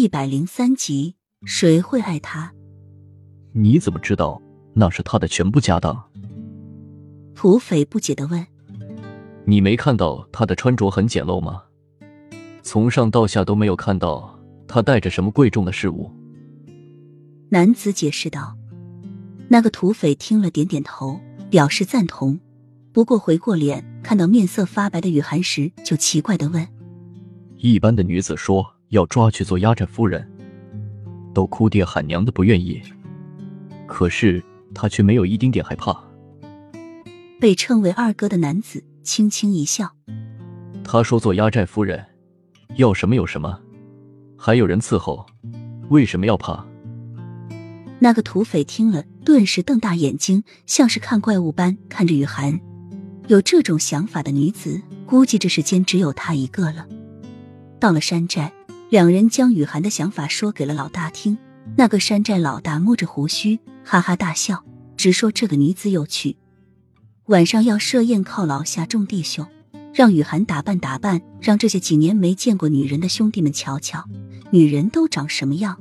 一百零三集，谁会爱他？你怎么知道那是他的全部家当？土匪不解的问。你没看到他的穿着很简陋吗？从上到下都没有看到他带着什么贵重的事物。男子解释道。那个土匪听了，点点头，表示赞同。不过回过脸，看到面色发白的雨涵时，就奇怪的问：“一般的女子说要抓去做压寨夫人，都哭爹喊娘的不愿意，可是他却没有一丁点害怕。”被称为二哥的男子轻轻一笑：“他说做压寨夫人，要什么有什么，还有人伺候，为什么要怕？”那个土匪听了，顿时瞪大眼睛，像是看怪物般看着雨涵。有这种想法的女子，估计这世间只有她一个了。到了山寨，两人将雨涵的想法说给了老大听。那个山寨老大摸着胡须，哈哈大笑，直说这个女子有趣。晚上要设宴犒劳下众弟兄，让雨涵打扮打扮，让这些几年没见过女人的兄弟们瞧瞧，女人都长什么样。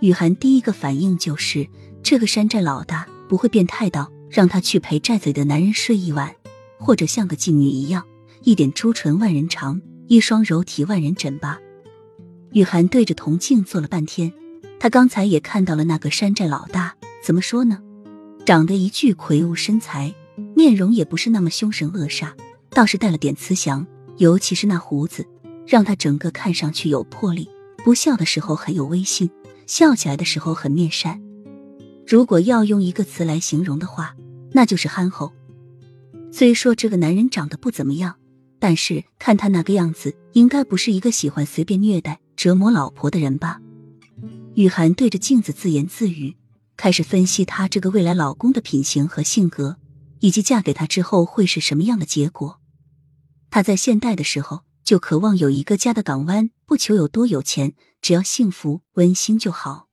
雨涵第一个反应就是，这个山寨老大不会变态到让他去陪寨子里的男人睡一晚，或者像个妓女一样，一点朱唇万人尝，一双柔体万人枕吧？雨涵对着铜镜做了半天，他刚才也看到了那个山寨老大，怎么说呢？长得一具魁梧身材，面容也不是那么凶神恶煞，倒是带了点慈祥，尤其是那胡子，让他整个看上去有魄力，不笑的时候很有威信。笑起来的时候很面善，如果要用一个词来形容的话，那就是憨厚。虽说这个男人长得不怎么样，但是看他那个样子，应该不是一个喜欢随便虐待、折磨老婆的人吧？雨涵对着镜子自言自语，开始分析她这个未来老公的品行和性格，以及嫁给他之后会是什么样的结果。她在现代的时候。就渴望有一个家的港湾，不求有多有钱，只要幸福温馨就好。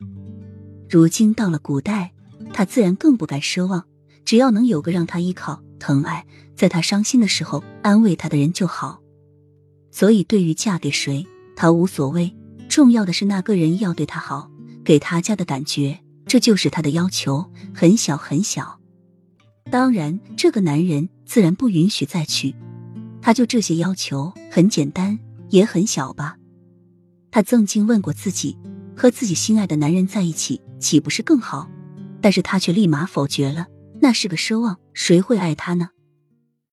如今到了古代，他自然更不敢奢望，只要能有个让他依靠、疼爱，在他伤心的时候安慰他的人就好。所以，对于嫁给谁，他无所谓，重要的是那个人要对他好，给他家的感觉，这就是他的要求，很小很小。当然，这个男人自然不允许再娶。他就这些要求，很简单，也很小吧？他曾经问过自己，和自己心爱的男人在一起，岂不是更好？但是他却立马否决了，那是个奢望，谁会爱他呢？